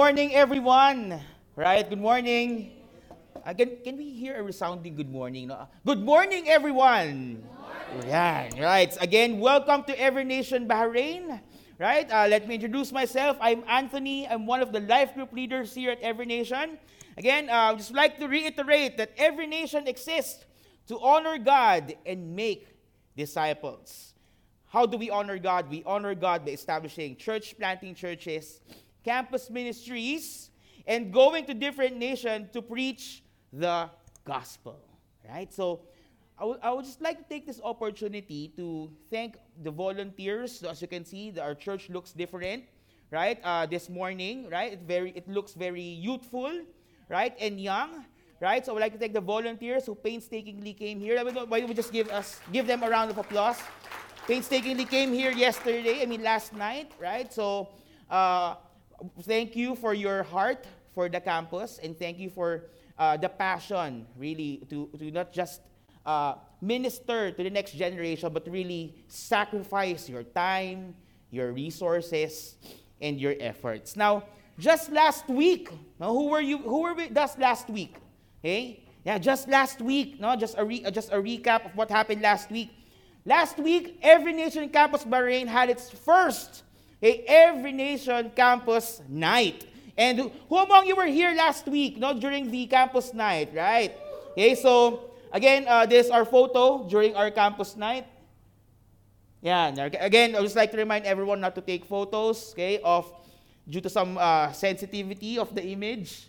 morning, everyone. Right? Good morning. Uh, can, can we hear a resounding good morning? No? Good morning, everyone. Yeah, right. Again, welcome to Every Nation Bahrain. Right? Uh, let me introduce myself. I'm Anthony. I'm one of the life group leaders here at Every Nation. Again, uh, I would just like to reiterate that every nation exists to honor God and make disciples. How do we honor God? We honor God by establishing church planting churches, campus ministries, and going to different nations to preach the gospel. Right? So I would, I would just like to take this opportunity to thank the volunteers. So as you can see, the, our church looks different, right? Uh, this morning, right? It very it looks very youthful, right, and young, right? So I would like to thank the volunteers who painstakingly came here. Why don't we just give us give them a round of applause? painstakingly came here yesterday, I mean last night, right? So uh, thank you for your heart for the campus and thank you for uh, the passion really to, to not just uh, minister to the next generation, but really sacrifice your time, your resources, and your efforts. Now, just last week, no, who were you? Who were with us last week? Okay, yeah, just last week. No, just a re, just a recap of what happened last week. Last week, Every Nation Campus Bahrain had its first a Every Nation Campus Night. And who among you were here last week, no, during the campus night, right? Okay, so again, uh, this is our photo during our campus night. Yeah, again, I would just like to remind everyone not to take photos, okay, of due to some uh, sensitivity of the image.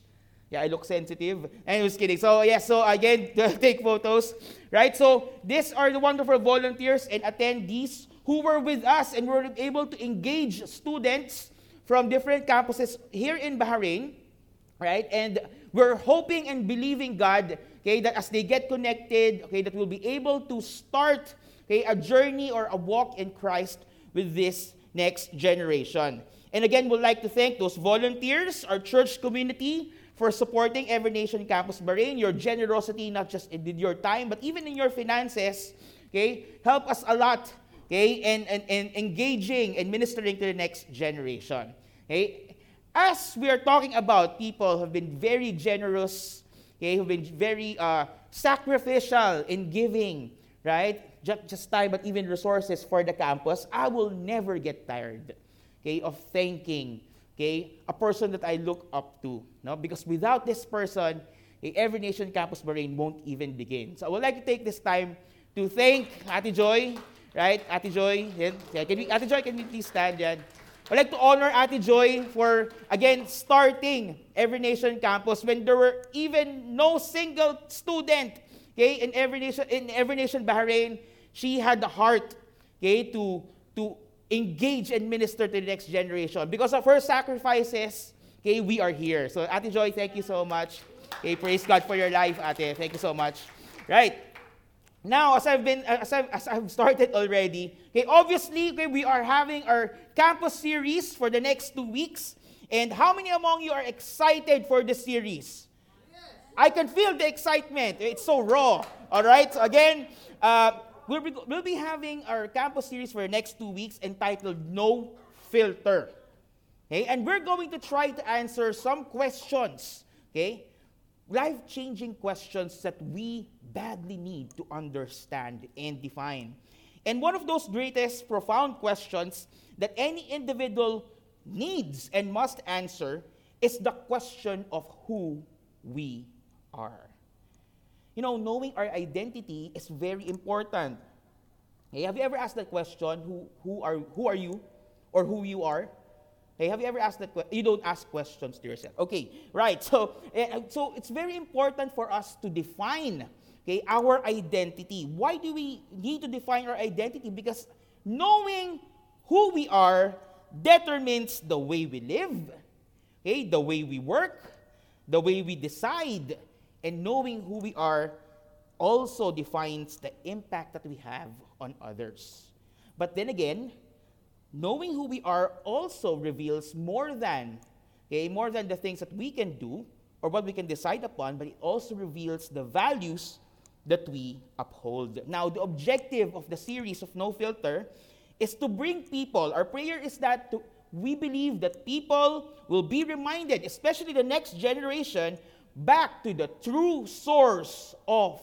Yeah, I look sensitive. And I was kidding. So, yeah, so again, take photos. Right? So, these are the wonderful volunteers and attendees who were with us and were able to engage students from different campuses here in Bahrain. Right? And we're hoping and believing God, okay, that as they get connected, okay, that we'll be able to start okay, a journey or a walk in Christ with this next generation. And again, we'd like to thank those volunteers, our church community, for supporting Every Nation Campus Bahrain, your generosity, not just in your time, but even in your finances, okay, help us a lot, okay, and, and, and engaging and ministering to the next generation. Okay? As we are talking about people who have been very generous, okay, who've been very uh, sacrificial in giving, right? Just, just time, but even resources for the campus, I will never get tired, okay, of thanking okay, a person that I look up to. No? Because without this person, okay, Every Nation Campus Bahrain won't even begin. So I would like to take this time to thank Ate Joy, right? Ate Joy. Yeah, can we, Ate Joy, can we please stand yan? I'd like to honor Ate Joy for, again, starting Every Nation Campus when there were even no single student okay, in Every Nation, in Every Nation Bahrain. She had the heart okay, to, to engage and minister to the next generation. Because of her sacrifices, okay, we are here. So, Ate Joy, thank you so much. Okay, praise God for your life, Ate. Thank you so much. Right. Now, as I've been, as I've, as I've started already, okay, obviously, okay, we are having our campus series for the next two weeks. And how many among you are excited for the series? I can feel the excitement. It's so raw. All right. So again, uh, we'll be, we'll be having our campus series for the next two weeks entitled No Filter. Okay? And we're going to try to answer some questions, okay? Life changing questions that we badly need to understand and define. And one of those greatest, profound questions that any individual needs and must answer is the question of who we are. You know, knowing our identity is very important. Hey, have you ever asked that question, who, who, are, who are you? Or who you are? Hey, have you ever asked that question? You don't ask questions to yourself. Okay, right. So, uh, so it's very important for us to define okay, our identity. Why do we need to define our identity? Because knowing who we are determines the way we live, okay, the way we work, the way we decide, and knowing who we are also defines the impact that we have on others. But then again, knowing who we are also reveals more than, okay, more than the things that we can do or what we can decide upon, but it also reveals the values that we uphold. Now, the objective of the series of No Filter is to bring people, our prayer is that to, we believe that people will be reminded, especially the next generation, back to the true source of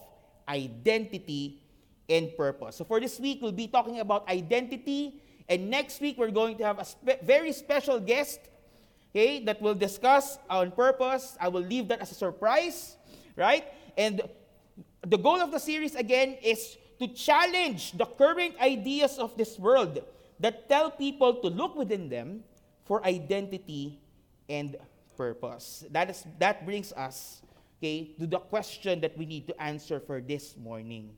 identity and purpose. So for this week, we'll be talking about identity, and next week we're going to have a spe- very special guest, okay, that will discuss on purpose. I will leave that as a surprise, right? And the goal of the series again is to challenge the current ideas of this world that tell people to look within them for identity and purpose. That is that brings us okay to the question that we need to answer for this morning.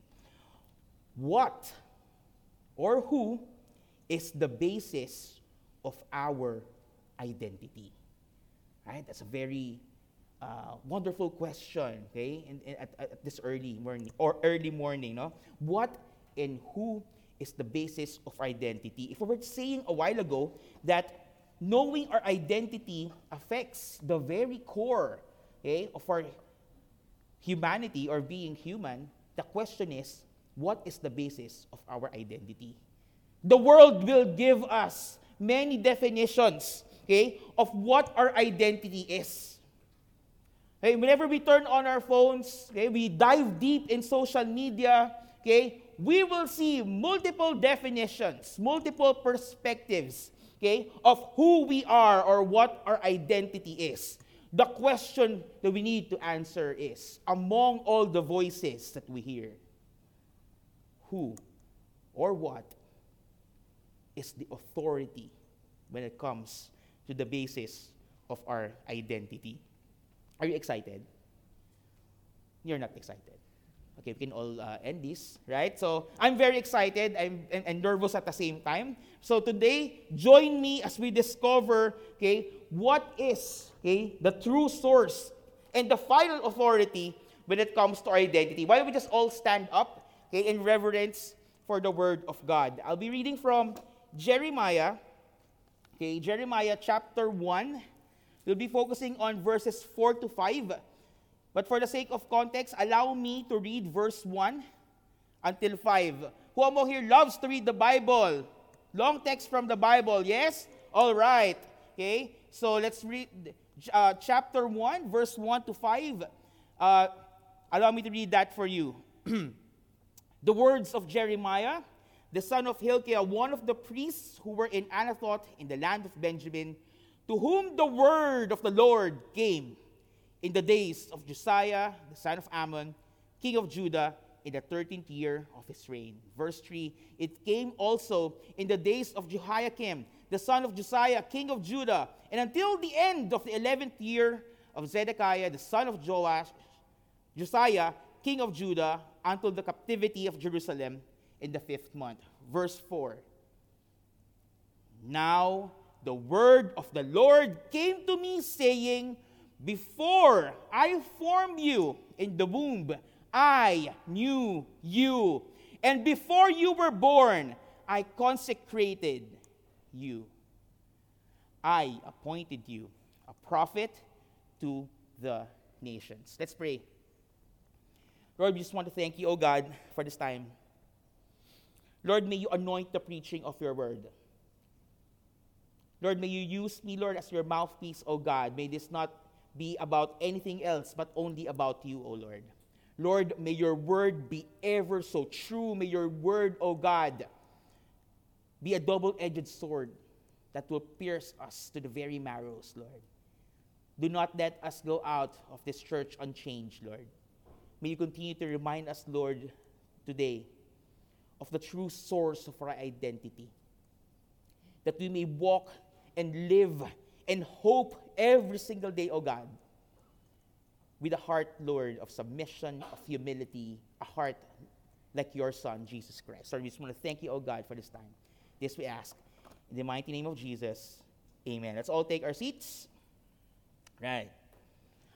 What or who is the basis of our identity? Right? That's a very uh, wonderful question, okay? In, in, at, at, this early morning or early morning, no? What and who is the basis of identity? If we were saying a while ago that knowing our identity affects the very core, okay, of our humanity or being human, the question is, what is the basis of our identity? The world will give us many definitions, okay, of what our identity is. Okay, whenever we turn on our phones, okay, we dive deep in social media, okay, we will see multiple definitions, multiple perspectives, okay, of who we are or what our identity is. The question that we need to answer is among all the voices that we hear, who or what is the authority when it comes to the basis of our identity? Are you excited? You're not excited. Okay, we can all uh, end this, right? So I'm very excited I'm, and, and nervous at the same time. So today, join me as we discover, okay, what is okay, the true source and the final authority when it comes to our identity. Why don't we just all stand up, okay, in reverence for the word of God? I'll be reading from Jeremiah, okay, Jeremiah chapter 1 We'll be focusing on verses 4 to 5. But for the sake of context, allow me to read verse 1 until 5. Who among here loves to read the Bible? Long text from the Bible, yes? All right. Okay, so let's read uh, chapter 1, verse 1 to 5. Uh, allow me to read that for you. the words of Jeremiah, the son of Hilkiah, one of the priests who were in Anathoth in the land of Benjamin, to whom the word of the Lord came in the days of Josiah, the son of Amon, king of Judah, in the 13th year of his reign. Verse 3 It came also in the days of Jehoiakim, the son of Josiah, king of Judah, and until the end of the 11th year of Zedekiah, the son of Joash, Josiah, king of Judah, until the captivity of Jerusalem in the fifth month. Verse 4 Now the word of the Lord came to me, saying, Before I formed you in the womb, I knew you. And before you were born, I consecrated you. I appointed you a prophet to the nations. Let's pray. Lord, we just want to thank you, O God, for this time. Lord, may you anoint the preaching of your word. Lord, may you use me, Lord, as your mouthpiece, O God. May this not be about anything else, but only about you, O Lord. Lord, may your word be ever so true. May your word, O God, be a double edged sword that will pierce us to the very marrows, Lord. Do not let us go out of this church unchanged, Lord. May you continue to remind us, Lord, today of the true source of our identity. That we may walk and live and hope every single day, oh God, with a heart, Lord, of submission, of humility, a heart like your Son, Jesus Christ. So we just want to thank you, oh God, for this time. This we ask. In the mighty name of Jesus, amen. Let's all take our seats. Right.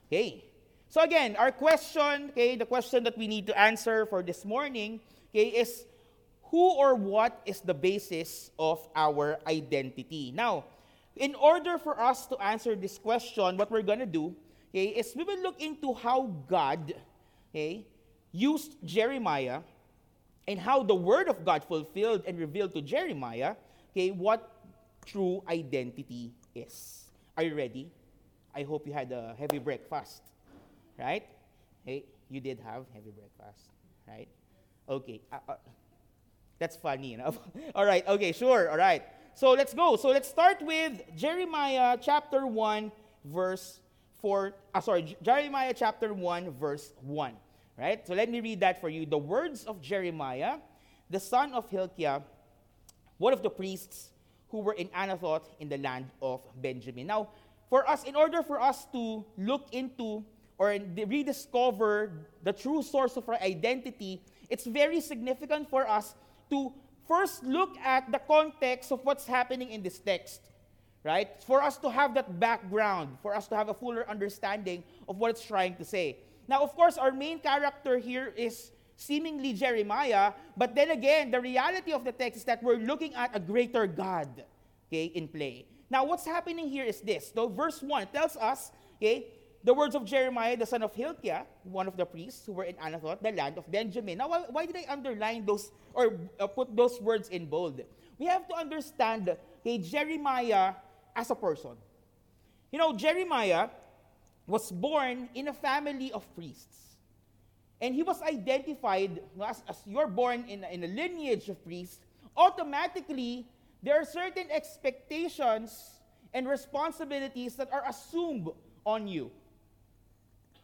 Okay. So again, our question, okay, the question that we need to answer for this morning, okay, is who or what is the basis of our identity? Now, in order for us to answer this question, what we're going to do okay, is we will look into how God okay, used Jeremiah and how the Word of God fulfilled and revealed to Jeremiah okay, what true identity is. Are you ready? I hope you had a heavy breakfast, right? Hey, you did have heavy breakfast, right? Okay. Uh, uh, that's funny enough. all right. Okay. Sure. All right. So let's go. So let's start with Jeremiah chapter 1, verse 4. Uh, sorry, Jeremiah chapter 1, verse 1. Right? So let me read that for you. The words of Jeremiah, the son of Hilkiah, one of the priests who were in Anathoth in the land of Benjamin. Now, for us, in order for us to look into or rediscover the true source of our identity, it's very significant for us to first look at the context of what's happening in this text, right? For us to have that background, for us to have a fuller understanding of what it's trying to say. Now, of course, our main character here is seemingly Jeremiah, but then again, the reality of the text is that we're looking at a greater God, okay, in play. Now, what's happening here is this. So, verse 1 tells us, okay, the words of Jeremiah, the son of Hilkiah, one of the priests who were in Anathoth, the land of Benjamin. Now, why, did I underline those or uh, put those words in bold? We have to understand okay, Jeremiah as a person. You know, Jeremiah was born in a family of priests. And he was identified as, as you're born in, in a lineage of priests, automatically there are certain expectations and responsibilities that are assumed on you.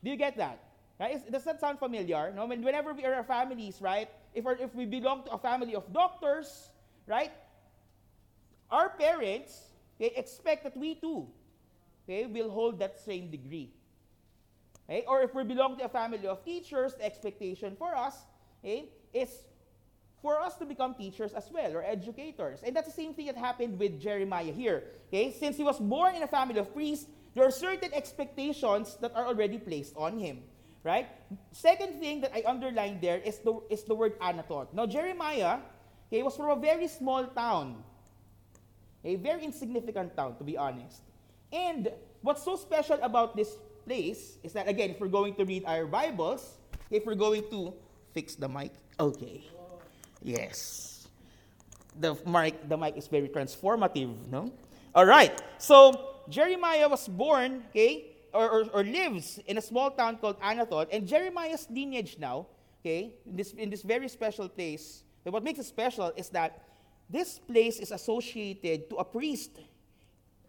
Do you get that? Right? does that sound familiar? No? Whenever we are families, right? If, if we belong to a family of doctors, right? Our parents, they expect that we too, okay, will hold that same degree. Okay? Or if we belong to a family of teachers, the expectation for us okay, is for us to become teachers as well, or educators. And that's the same thing that happened with Jeremiah here. Okay? Since he was born in a family of priests, there are certain expectations that are already placed on him. Right? Second thing that I underlined there is the, is the word Anathoth. Now, Jeremiah he was from a very small town, a very insignificant town, to be honest. And what's so special about this place is that, again, if we're going to read our Bibles, if we're going to fix the mic, okay. Yes. The mic, the mic is very transformative, no? All right. So, Jeremiah was born, okay, or, or, or, lives in a small town called Anathoth, and Jeremiah's lineage now, okay, in this, in this very special place, but what makes it special is that this place is associated to a priest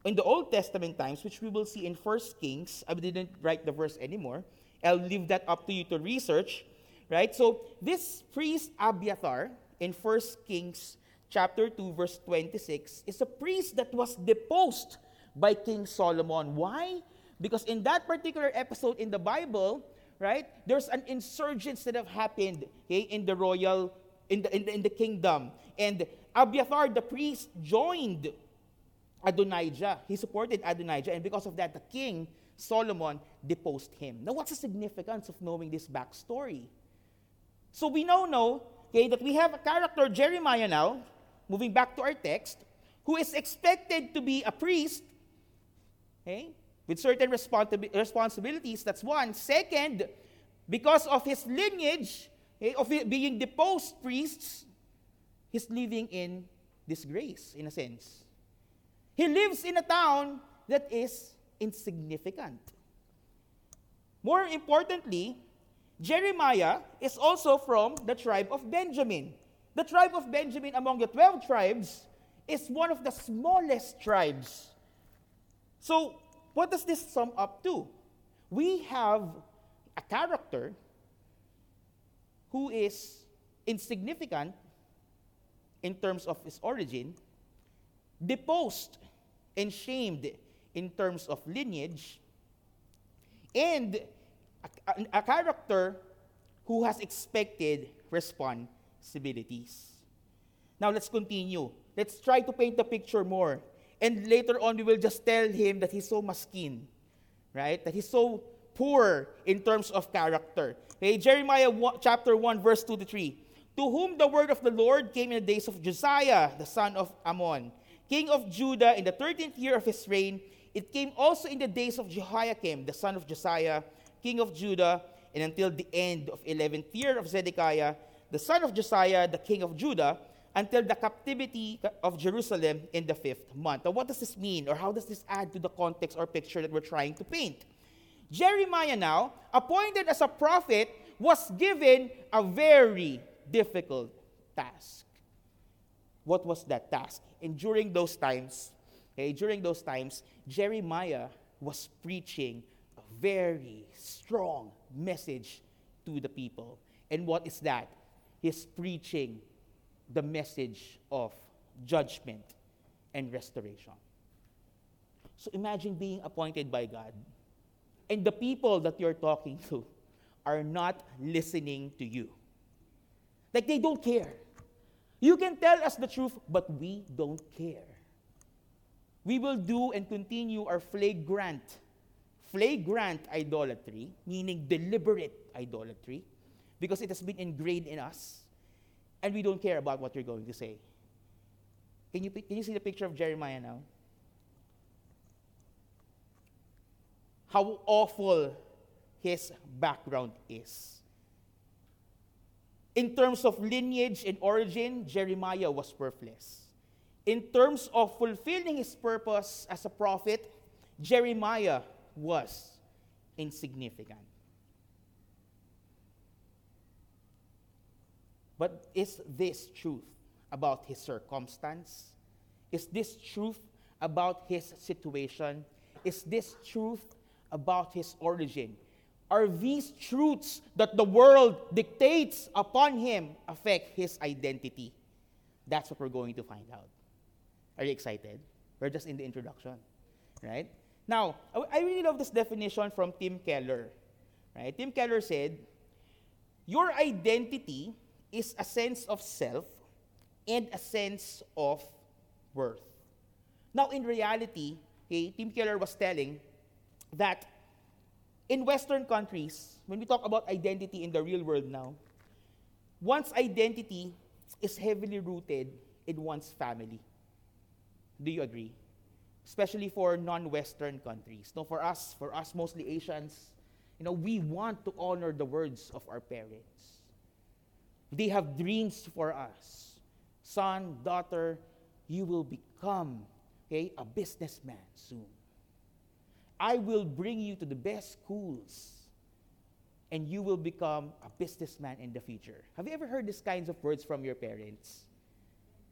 in the Old Testament times, which we will see in First Kings. I didn't write the verse anymore. I'll leave that up to you to research, right? So this priest Abiathar in First Kings chapter 2 verse 26 is a priest that was deposed by King Solomon. Why? Because in that particular episode in the Bible, right, there's an insurgence that have happened okay, in the royal, in the, in the, in the kingdom. And Abiathar, the priest, joined Adonijah. He supported Adonijah. And because of that, the king, Solomon, deposed him. Now, what's the significance of knowing this backstory? So we now know okay, that we have a character, Jeremiah now, moving back to our text, who is expected to be a priest Okay? With certain responsi- responsibilities. That's one. Second, because of his lineage, okay, of being deposed priests, he's living in disgrace, in a sense. He lives in a town that is insignificant. More importantly, Jeremiah is also from the tribe of Benjamin. The tribe of Benjamin among the 12 tribes is one of the smallest tribes so, what does this sum up to? We have a character who is insignificant in terms of his origin, deposed and shamed in terms of lineage, and a, a, character who has expected responsibilities. Now let's continue. Let's try to paint the picture more. And later on, we will just tell him that he's so maskin, right? That he's so poor in terms of character. Okay, Jeremiah 1, chapter 1, verse 2 to 3. To whom the word of the Lord came in the days of Josiah, the son of Amon, king of Judah, in the 13th year of his reign. It came also in the days of Jehoiakim, the son of Josiah, king of Judah, and until the end of 11th year of Zedekiah, the son of Josiah, the king of Judah, until the captivity of Jerusalem in the fifth month. Now, what does this mean, or how does this add to the context or picture that we're trying to paint? Jeremiah, now, appointed as a prophet, was given a very difficult task. What was that task? And during those times, okay, during those times, Jeremiah was preaching a very strong message to the people. And what is that? He's preaching the message of judgment and restoration. So imagine being appointed by God, and the people that you're talking to are not listening to you. Like they don't care. You can tell us the truth, but we don't care. We will do and continue our flagrant, flagrant idolatry, meaning deliberate idolatry, because it has been ingrained in us and we don't care about what you're going to say. Can you, can you see the picture of Jeremiah now? How awful his background is. In terms of lineage and origin, Jeremiah was worthless. In terms of fulfilling his purpose as a prophet, Jeremiah was insignificant. But is this truth about his circumstance? Is this truth about his situation? Is this truth about his origin? Are these truths that the world dictates upon him affect his identity? That's what we're going to find out. Are you excited? We're just in the introduction, right? Now, I really love this definition from Tim Keller. Right? Tim Keller said, Your identity is a sense of self and a sense of worth. Now, in reality, okay, Tim Keller was telling that in Western countries, when we talk about identity in the real world now, one's identity is heavily rooted in one's family. Do you agree? Especially for non-Western countries. No, for us, for us mostly Asians, you know, we want to honor the words of our parents. They have dreams for us. Son, daughter, you will become okay, a businessman soon. I will bring you to the best schools and you will become a businessman in the future. Have you ever heard these kinds of words from your parents?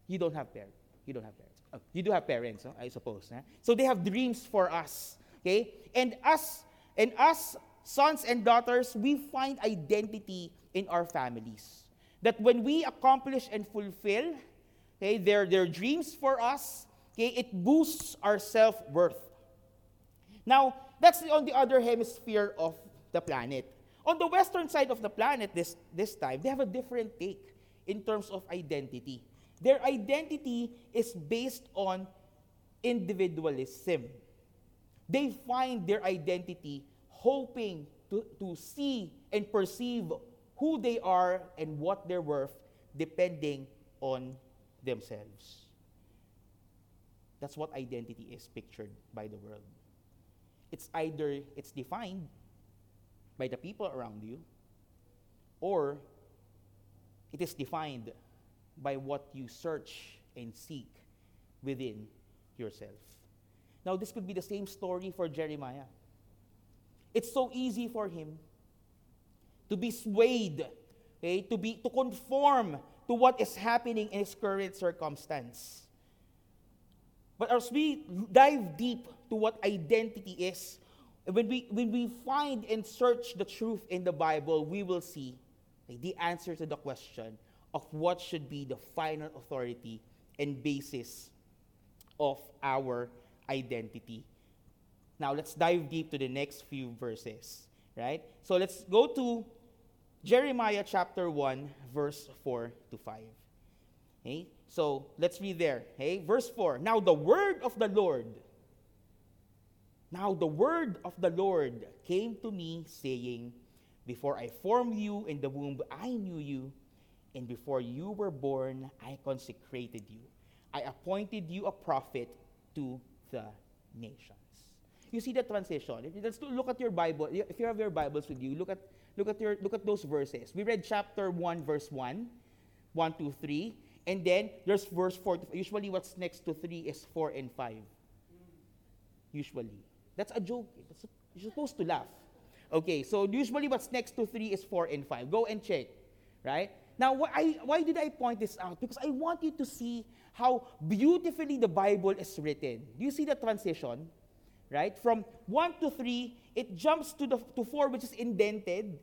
You don't have parents. You don't have parents. Oh, you do have parents, I suppose. Huh? So they have dreams for us. Okay? And us, and us, sons and daughters, we find identity in our families that when we accomplish and fulfill okay, their, their dreams for us, okay, it boosts our self worth. Now, that's on the other hemisphere of the planet. On the western side of the planet this, this time, they have a different take in terms of identity. Their identity is based on individualism. They find their identity hoping to, to see and perceive who they are and what they're worth depending on themselves. That's what identity is pictured by the world. It's either it's defined by the people around you or it is defined by what you search and seek within yourself. Now, this could be the same story for Jeremiah. It's so easy for him to be swayed, okay, to be to conform to what is happening in his current circumstance. But as we dive deep to what identity is, when we, when we find and search the truth in the Bible, we will see the answer to the question of what should be the final authority and basis of our identity. Now, let's dive deep to the next few verses, right? So let's go to Jeremiah chapter 1, verse 4 to 5. Okay? So let's read there. Okay? Verse 4. Now the word of the Lord, now the word of the Lord came to me, saying, Before I formed you in the womb, I knew you, and before you were born, I consecrated you. I appointed you a prophet to the nations. You see the transition. Let's look at your Bible. If you have your Bibles with you, look at Look at, your, look at those verses. We read chapter 1, verse 1, 1, 2, 3. And then there's verse 4. Usually what's next to 3 is 4 and 5. Usually. That's a joke. That's a, you're supposed to laugh. Okay, so usually what's next to 3 is 4 and 5. Go and check. Right? Now, why, I, why did I point this out? Because I want you to see how beautifully the Bible is written. Do you see the transition? Right? From 1 to 3, it jumps to, the, to 4, which is indented.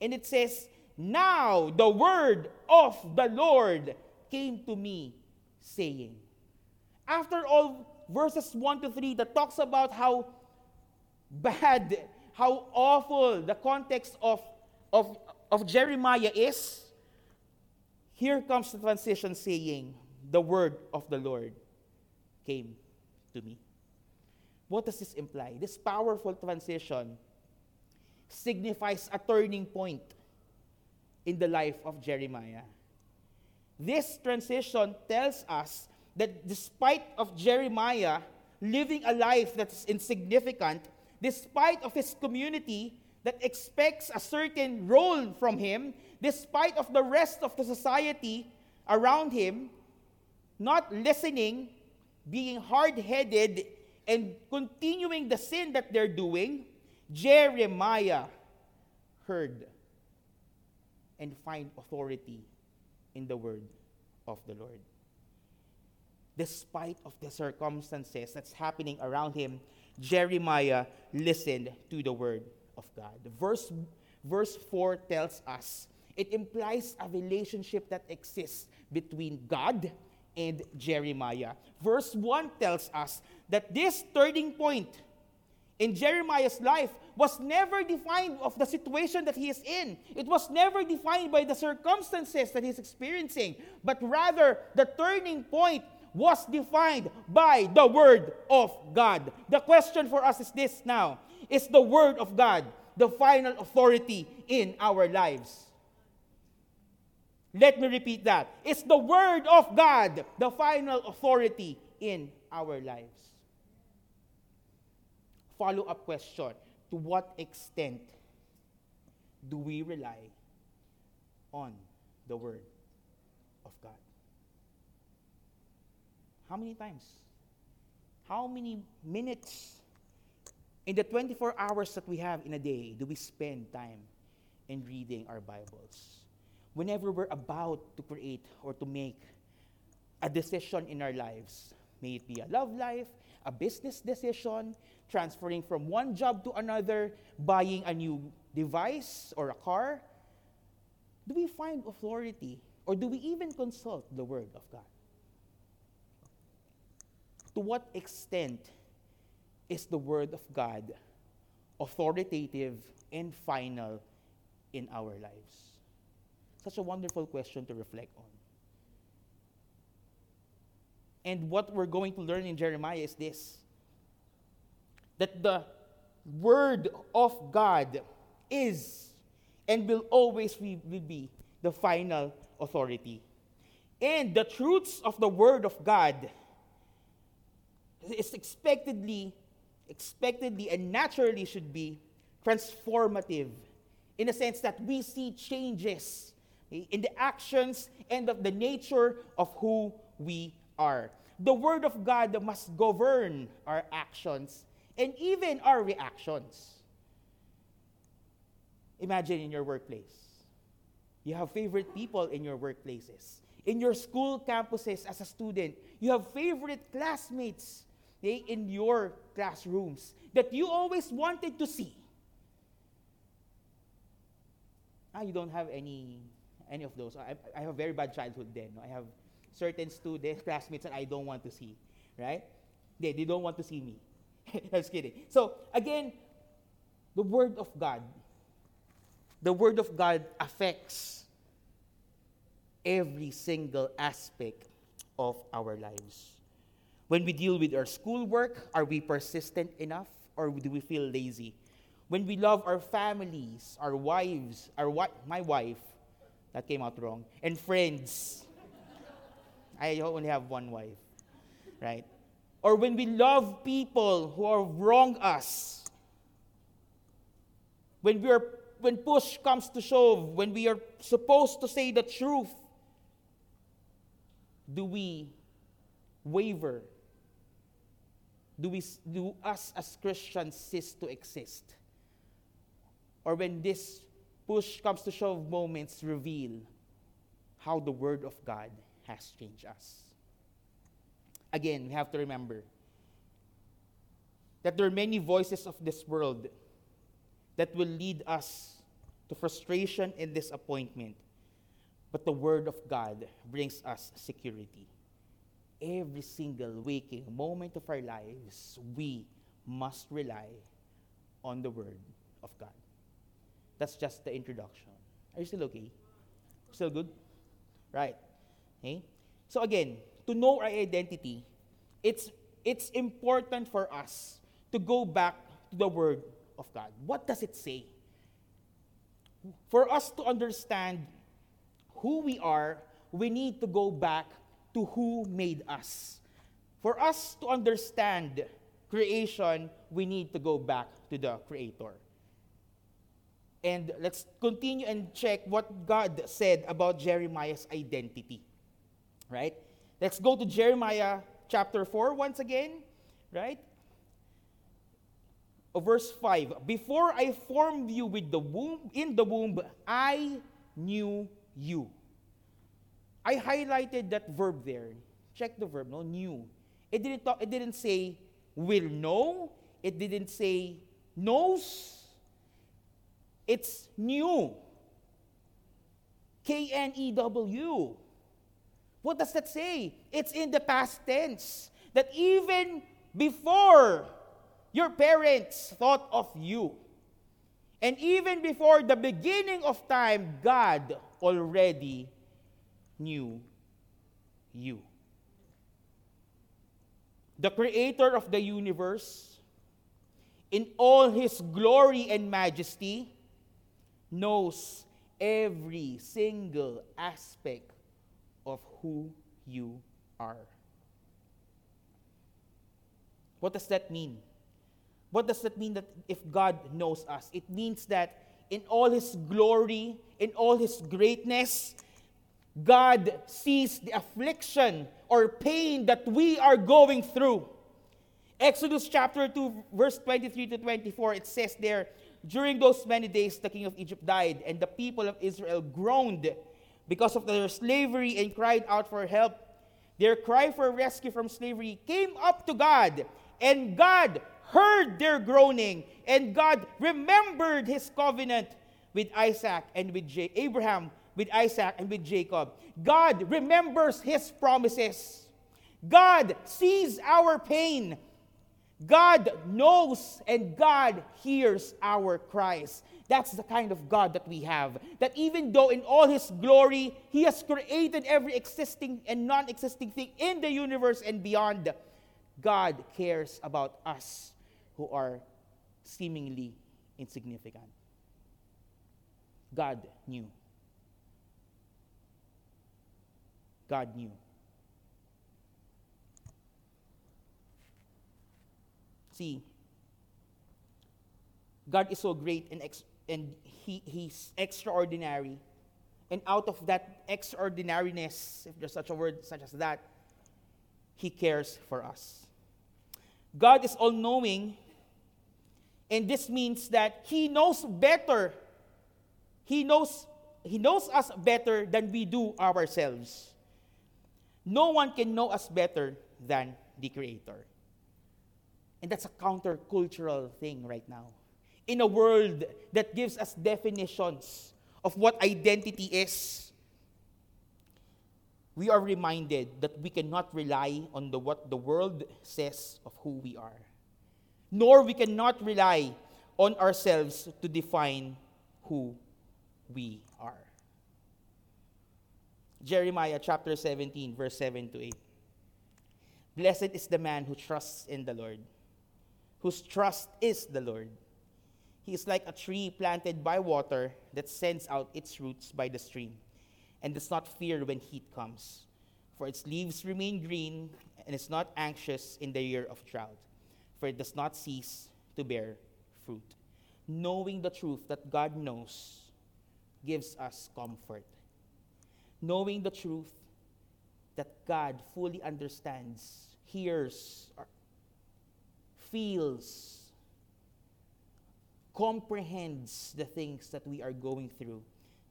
And it says, Now the word of the Lord came to me, saying. After all verses 1 to 3 that talks about how bad, how awful the context of, of, of Jeremiah is, here comes the transition saying, The word of the Lord came to me. What does this imply? This powerful transition signifies a turning point in the life of Jeremiah. This transition tells us that despite of Jeremiah living a life that's insignificant, despite of his community that expects a certain role from him, despite of the rest of the society around him not listening, being hard-headed and continuing the sin that they're doing, Jeremiah heard and find authority in the word of the Lord. Despite of the circumstances that's happening around him, Jeremiah listened to the word of God. Verse, verse 4 tells us it implies a relationship that exists between God and Jeremiah. Verse 1 tells us that this turning point in Jeremiah's life was never defined of the situation that he is in. It was never defined by the circumstances that he's experiencing, but rather the turning point was defined by the word of God. The question for us is this now. Is the word of God the final authority in our lives? Let me repeat that. It's the word of God, the final authority in our lives follow up question To what extent do we rely on the Word of God? How many times? How many minutes in the 24 hours that we have in a day do we spend time in reading our Bibles? Whenever we're about to create or to make a decision in our lives, may it be a love life, a business decision, transferring from one job to another, buying a new device or a car? Do we find authority or do we even consult the Word of God? To what extent is the Word of God authoritative and final in our lives? Such a wonderful question to reflect on. And what we're going to learn in Jeremiah is this that the Word of God is and will always be, will be the final authority. And the truths of the Word of God is expectedly, expectedly and naturally should be transformative in the sense that we see changes in the actions and of the nature of who we are. The Word of God must govern our actions and even our reactions. Imagine in your workplace. You have favorite people in your workplaces. In your school campuses as a student, you have favorite classmates okay, in your classrooms that you always wanted to see. Ah, you don't have any any of those. I, I have a very bad childhood then. I have certain students, classmates that I don't want to see, right? They, they don't want to see me. I was kidding. So, again, the Word of God, the Word of God affects every single aspect of our lives. When we deal with our schoolwork, are we persistent enough or do we feel lazy? When we love our families, our wives, our wi- my wife, that came out wrong, and friends. I only have one wife, right? Or when we love people who are wrong us, when we are when push comes to shove, when we are supposed to say the truth, do we waver? Do, we, do us as Christians cease to exist? Or when this push comes to shove moments reveal how the Word of God has changed us? Again, we have to remember that there are many voices of this world that will lead us to frustration and disappointment. But the Word of God brings us security. Every single waking moment of our lives, we must rely on the Word of God. That's just the introduction. Are you still okay? Still good? Right. Okay? So again, to know our identity, it's, it's important for us to go back to the Word of God. What does it say? For us to understand who we are, we need to go back to who made us. For us to understand creation, we need to go back to the Creator. And let's continue and check what God said about Jeremiah's identity. Right? Let's go to Jeremiah chapter 4 once again. Right? Uh, verse 5 Before I formed you with the womb, in the womb, I knew you. I highlighted that verb there. Check the verb, no? Knew. It didn't, talk, it didn't say will know. It didn't say knows. It's knew. K N E W. What does that say? It's in the past tense. That even before your parents thought of you. And even before the beginning of time, God already knew you. The creator of the universe, in all his glory and majesty, knows every single aspect of who you are. What does that mean? What does that mean that if God knows us? It means that in all His glory, in all His greatness, God sees the affliction or pain that we are going through. Exodus chapter 2, verse 23 to 24, it says there, During those many days, the king of Egypt died, and the people of Israel groaned because of their slavery and cried out for help. Their cry for rescue from slavery came up to God, and God heard their groaning, and God remembered his covenant with Isaac and with J- Abraham, with Isaac and with Jacob. God remembers his promises. God sees our pain. God knows and God hears our cries. That's the kind of God that we have. That even though in all His glory, He has created every existing and non existing thing in the universe and beyond, God cares about us who are seemingly insignificant. God knew. God knew. See, God is so great and, ex- and he, He's extraordinary. And out of that extraordinariness, if there's such a word such as that, He cares for us. God is all knowing and this means that He knows better. He knows, he knows us better than we do ourselves. No one can know us better than the Creator. And that's a countercultural thing right now. In a world that gives us definitions of what identity is, we are reminded that we cannot rely on the, what the world says of who we are nor we cannot rely on ourselves to define who we are. Jeremiah chapter 17, verse 7 to 8. Blessed is the man who trusts in the Lord, whose trust is the Lord. He is like a tree planted by water that sends out its roots by the stream and does not fear when heat comes, for its leaves remain green and is not anxious in the year of drought for it does not cease to bear fruit. Knowing the truth that God knows gives us comfort. Knowing the truth that God fully understands, hears, feels, comprehends the things that we are going through,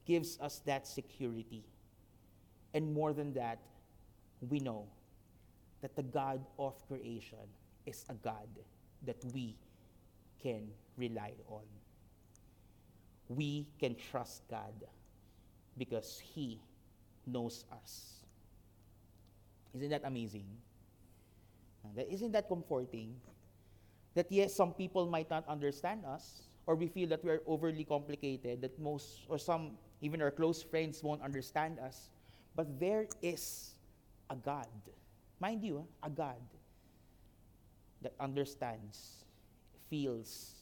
gives us that security. And more than that, we know that the God of creation is a God that we can rely on. We can trust God because He knows us. Isn't that amazing? Isn't that comforting? That yes, some people might not understand us, or we feel that we are overly complicated, that most, or some, even our close friends won't understand us. But there is a God, mind you, ah, a God that understands, feels,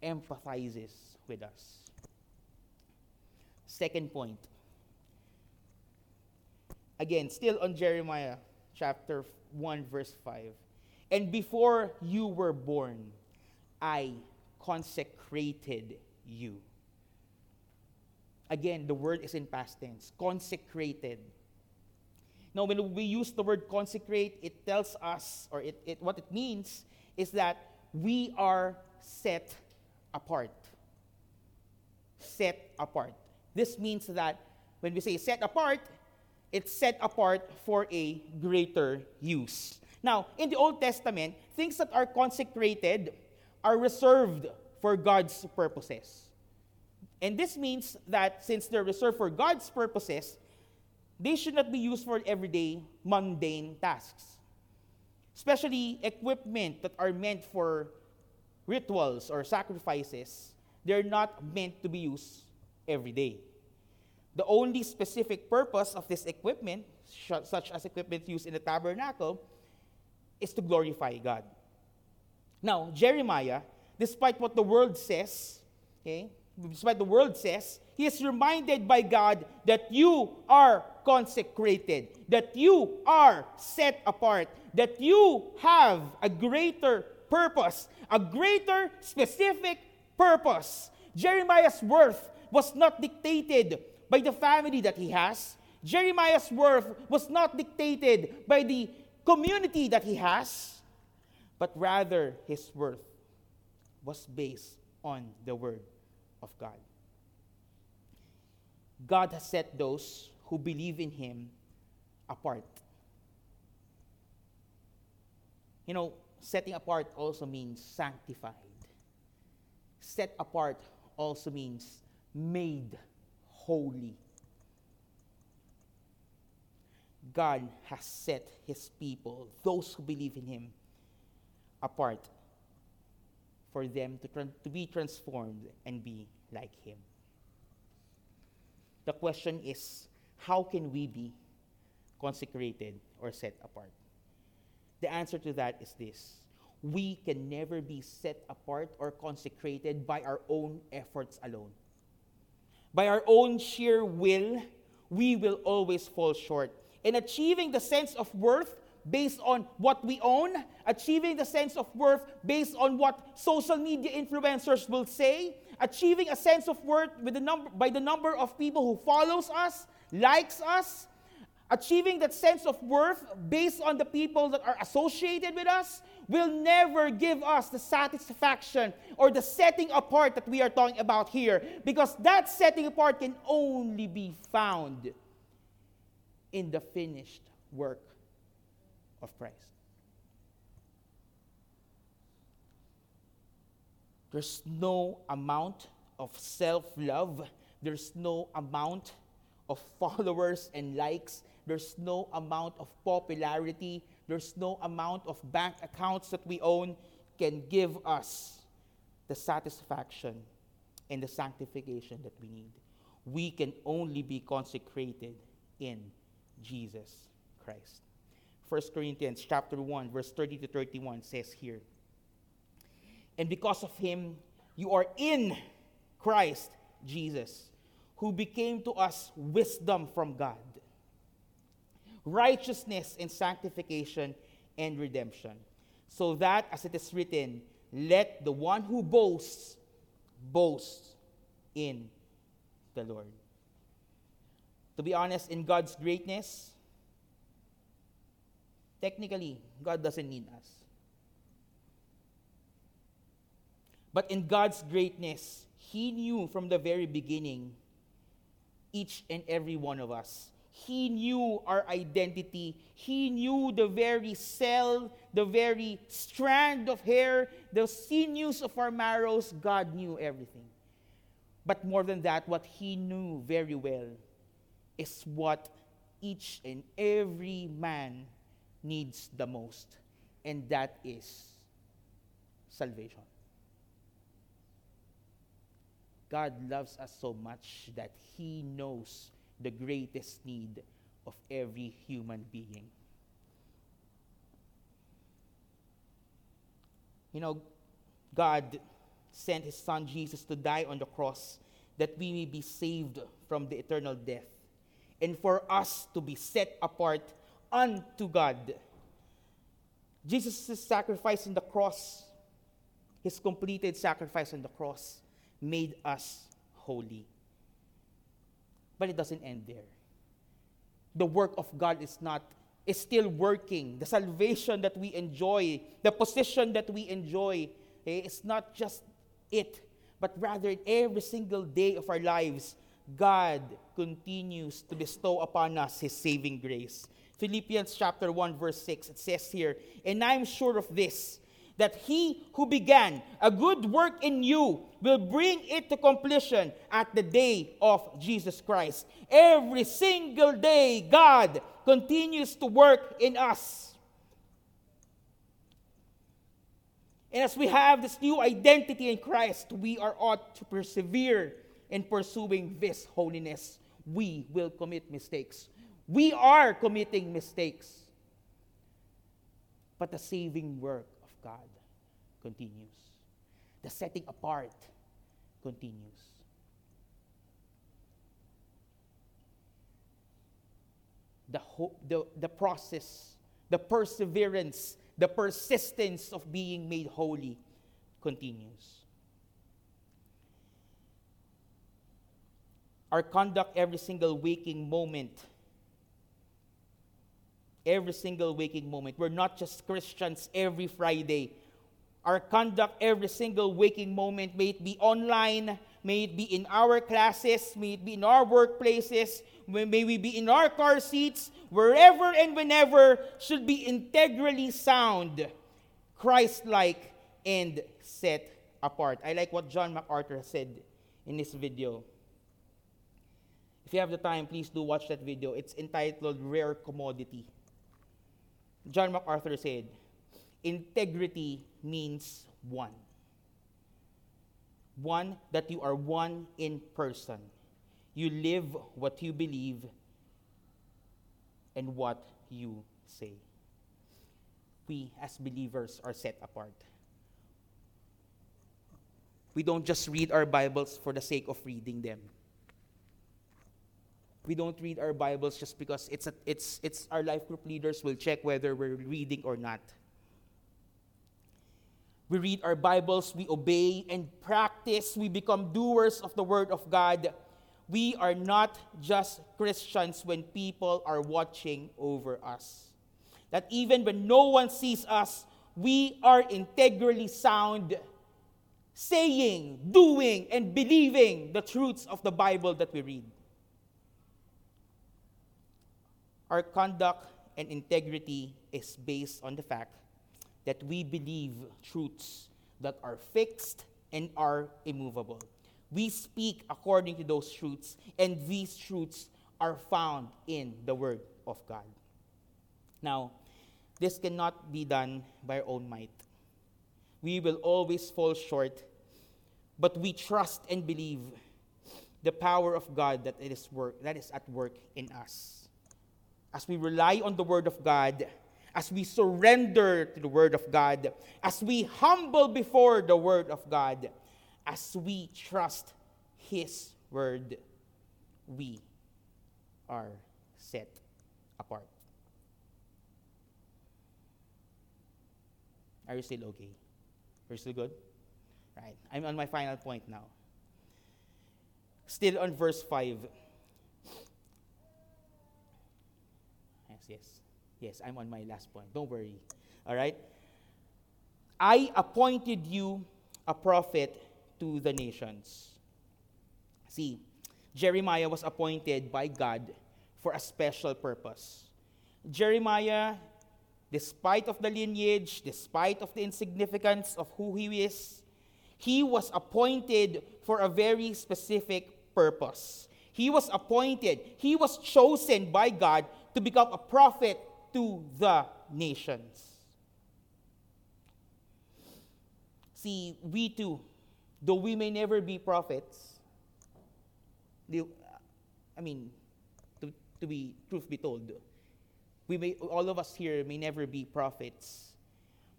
empathizes with us. Second point. Again, still on Jeremiah chapter 1, verse 5. And before you were born, I consecrated you. Again, the word is in past tense consecrated. Now, when we use the word consecrate, it tells us, or it, it, what it means is that we are set apart. Set apart. This means that when we say set apart, it's set apart for a greater use. Now, in the Old Testament, things that are consecrated are reserved for God's purposes. And this means that since they're reserved for God's purposes, they should not be used for everyday mundane tasks. Especially equipment that are meant for rituals or sacrifices, they're not meant to be used every day. The only specific purpose of this equipment, such as equipment used in the tabernacle, is to glorify God. Now, Jeremiah, despite what the world says, okay, despite the world says, he is reminded by God that you are consecrated, that you are set apart, that you have a greater purpose, a greater specific purpose. Jeremiah's worth was not dictated by the family that he has. Jeremiah's worth was not dictated by the community that he has, but rather his worth was based on the Word of God. God has set those who believe in him apart. You know, setting apart also means sanctified. Set apart also means made holy. God has set his people, those who believe in him, apart for them to, to be transformed and be like him. The question is how can we be consecrated or set apart? The answer to that is this we can never be set apart or consecrated by our own efforts alone by our own sheer will, we will always fall short. In achieving the sense of worth based on what we own, achieving the sense of worth based on what social media influencers will say, achieving a sense of worth with the number, by the number of people who follows us, likes us, achieving that sense of worth based on the people that are associated with us will never give us the satisfaction or the setting apart that we are talking about here because that setting apart can only be found in the finished work of Christ. There's no amount of self love, there's no amount of followers and likes there's no amount of popularity, there's no amount of bank accounts that we own can give us the satisfaction and the sanctification that we need. We can only be consecrated in Jesus Christ. 1 Corinthians chapter 1 verse 30 to 31 says here, And because of him you are in Christ Jesus, who became to us wisdom from God righteousness and sanctification and redemption. So that, as it is written, let the one who boasts boast in the Lord. To be honest, in God's greatness, technically, God doesn't need us. But in God's greatness, He knew from the very beginning each and every one of us. He knew our identity. He knew the very cell, the very strand of hair, the sinews of our marrows. God knew everything. But more than that, what He knew very well is what each and every man needs the most, and that is salvation. God loves us so much that He knows the greatest need of every human being. You know, God sent His Son Jesus to die on the cross that we may be saved from the eternal death and for us to be set apart unto God. Jesus' sacrifice on the cross, his completed sacrifice on the cross, made us holy. But it doesn't end there. The work of God is not is still working. The salvation that we enjoy, the position that we enjoy, eh, is not just it, but rather every single day of our lives, God continues to bestow upon us His saving grace. Philippians chapter 1, verse 6, it says here, And I'm sure of this, that he who began a good work in you will bring it to completion at the day of Jesus Christ. Every single day, God continues to work in us. And as we have this new identity in Christ, we are ought to persevere in pursuing this holiness. We will commit mistakes. We are committing mistakes. But the saving work of God continues. The setting apart continues. The, hope, the, the process, the perseverance, the persistence of being made holy continues. Our conduct every single waking moment every single waking moment. We're not just Christians every Friday. Our conduct every single waking moment, may it be online, may it be in our classes, may it be in our workplaces, may we be in our car seats, wherever and whenever, should be integrally sound, Christ like, and set apart. I like what John MacArthur said in this video. If you have the time, please do watch that video. It's entitled Rare Commodity. John MacArthur said, integrity means one. One, that you are one in person. You live what you believe and what you say. We, as believers, are set apart. We don't just read our Bibles for the sake of reading them we don't read our Bibles just because it's, a, it's, it's our life group leaders will check whether we're reading or not. We read our Bibles, we obey and practice, we become doers of the Word of God. We are not just Christians when people are watching over us. That even when no one sees us, we are integrally sound, saying, doing, and believing the truths of the Bible that we read. Our conduct and integrity is based on the fact that we believe truths that are fixed and are immovable. We speak according to those truths, and these truths are found in the Word of God. Now, this cannot be done by our own might. We will always fall short, but we trust and believe the power of God that, it is work, that is at work in us as we rely on the Word of God, as we surrender to the Word of God, as we humble before the Word of God, as we trust His Word, we are set apart. Are you still okay? Are You're still good? Right. I'm on my final point now. Still on verse 5. Yes. Yes, I'm on my last point. Don't worry. All right? I appointed you a prophet to the nations. See, Jeremiah was appointed by God for a special purpose. Jeremiah, despite of the lineage, despite of the insignificance of who he is, he was appointed for a very specific purpose. He was appointed, he was chosen by God to become a prophet to the nations. See, we too, though we may never be prophets, I mean, to, to be truth be told, we may, all of us here may never be prophets.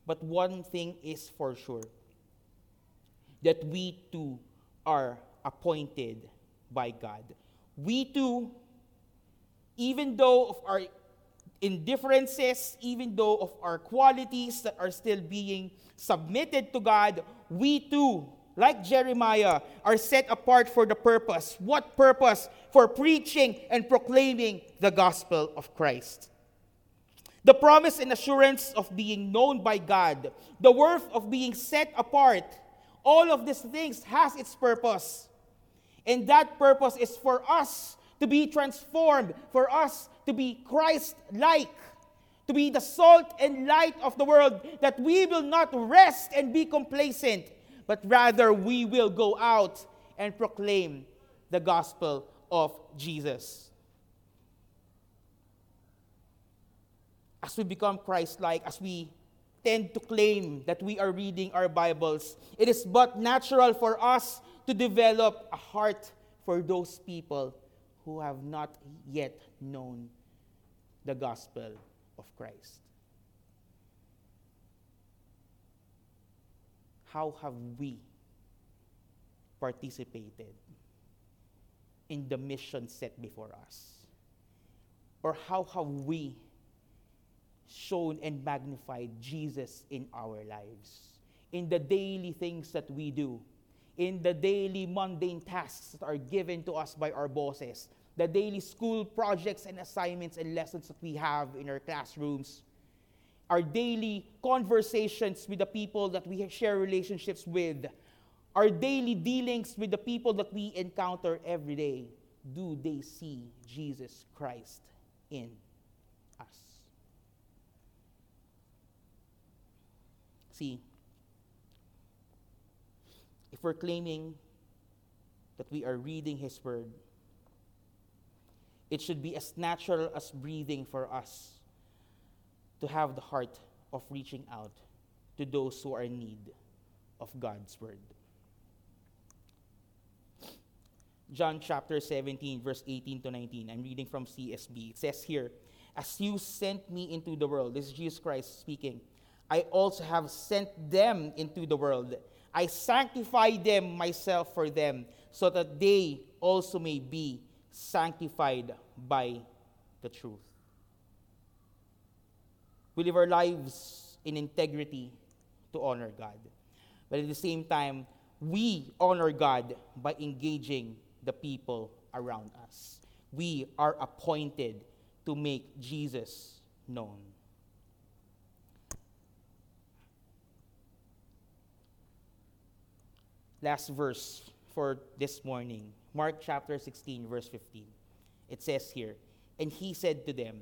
But one thing is for sure that we too are appointed by God. We too, even though of our indifferences, even though of our qualities that are still being submitted to God, we too, like Jeremiah, are set apart for the purpose. What purpose? For preaching and proclaiming the gospel of Christ. The promise and assurance of being known by God, the worth of being set apart, all of these things has its purpose. And that purpose is for us to be transformed, for us to be Christ like, to be the salt and light of the world, that we will not rest and be complacent, but rather we will go out and proclaim the gospel of Jesus. As we become Christ like, as we tend to claim that we are reading our Bibles, it is but natural for us to develop a heart for those people who have not yet known the gospel of Christ. How have we participated in the mission set before us? Or how have we shown and magnified Jesus in our lives? In the daily things that we do, in the daily mundane tasks that are given to us by our bosses, the daily school projects and assignments and lessons that we have in our classrooms, our daily conversations with the people that we share relationships with, our daily dealings with the people that we encounter every day, do they see Jesus Christ in us? See, if we're claiming that we are reading His Word, it should be as natural as breathing for us to have the heart of reaching out to those who are in need of God's Word. John chapter 17, verse 18 to 19. I'm reading from CSB. It says here, As you sent me into the world, this is Jesus Christ speaking, I also have sent them into the world. I sanctify them myself for them, so that they also may be sanctified by the truth. We live our lives in integrity to honor God. But at the same time, we honor God by engaging the people around us. We are appointed to make Jesus known. Last verse for this morning Mark chapter 16, verse 15. It says here, And he said to them,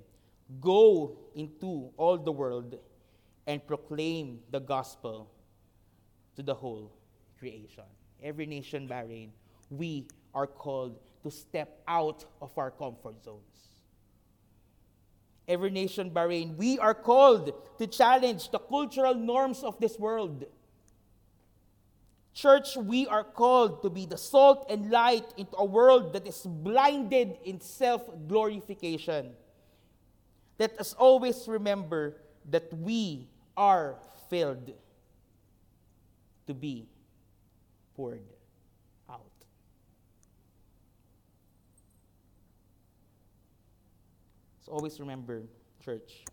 Go into all the world and proclaim the gospel to the whole creation. Every nation, Bahrain, we are called to step out of our comfort zones. Every nation, Bahrain, we are called to challenge the cultural norms of this world. Church, we are called to be the salt and light into a world that is blinded in self glorification. Let us always remember that we are filled to be poured out. So always remember, church,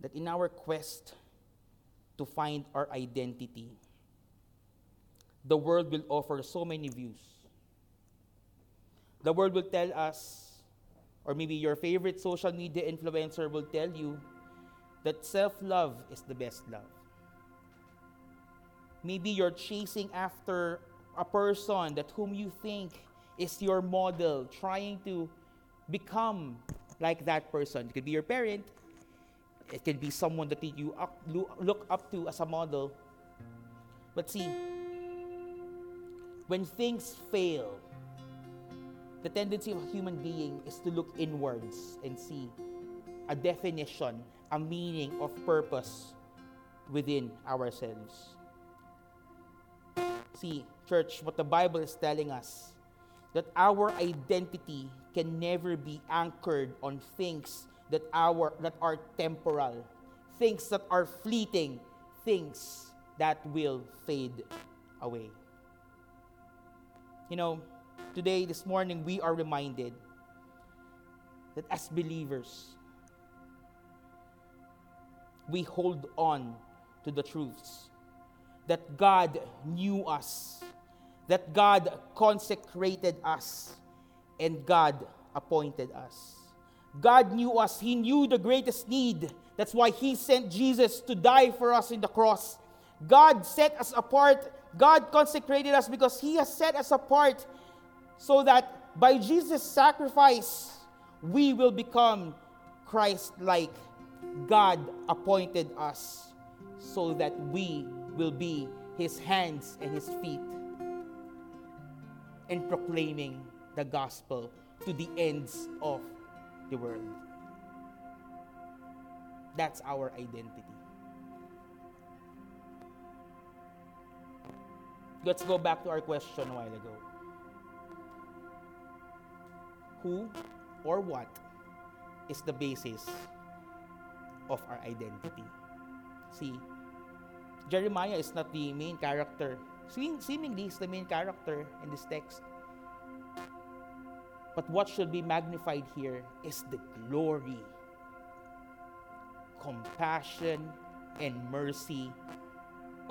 that in our quest to find our identity, the world will offer so many views. The world will tell us, or maybe your favorite social media influencer will tell you that self love is the best love. Maybe you're chasing after a person that whom you think is your model, trying to become like that person. It could be your parent, it could be someone that you look up to as a model. But see, when things fail, the tendency of a human being is to look inwards and see a definition, a meaning of purpose within ourselves. See, church, what the Bible is telling us that our identity can never be anchored on things that our that are temporal, things that are fleeting, things that will fade away. You know, today, this morning, we are reminded that as believers, we hold on to the truths that God knew us, that God consecrated us, and God appointed us. God knew us, He knew the greatest need. That's why He sent Jesus to die for us in the cross. God set us apart, God consecrated us because He has set us apart so that by Jesus' sacrifice, we will become Christ like. God appointed us so that we will be His hands and His feet in proclaiming the gospel to the ends of the world. That's our identity. Let's go back to our question a while ago. Who or what is the basis of our identity? See, Jeremiah is not the main character. Seemingly, he's the main character in this text. But what should be magnified here is the glory, compassion, and mercy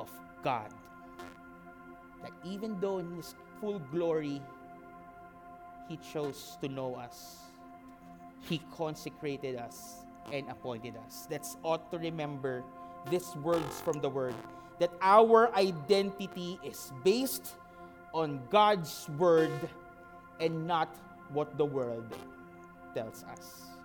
of God. That even though in His full glory, He chose to know us, He consecrated us and appointed us. Let's ought to remember these words from the Word that our identity is based on God's Word and not what the world tells us.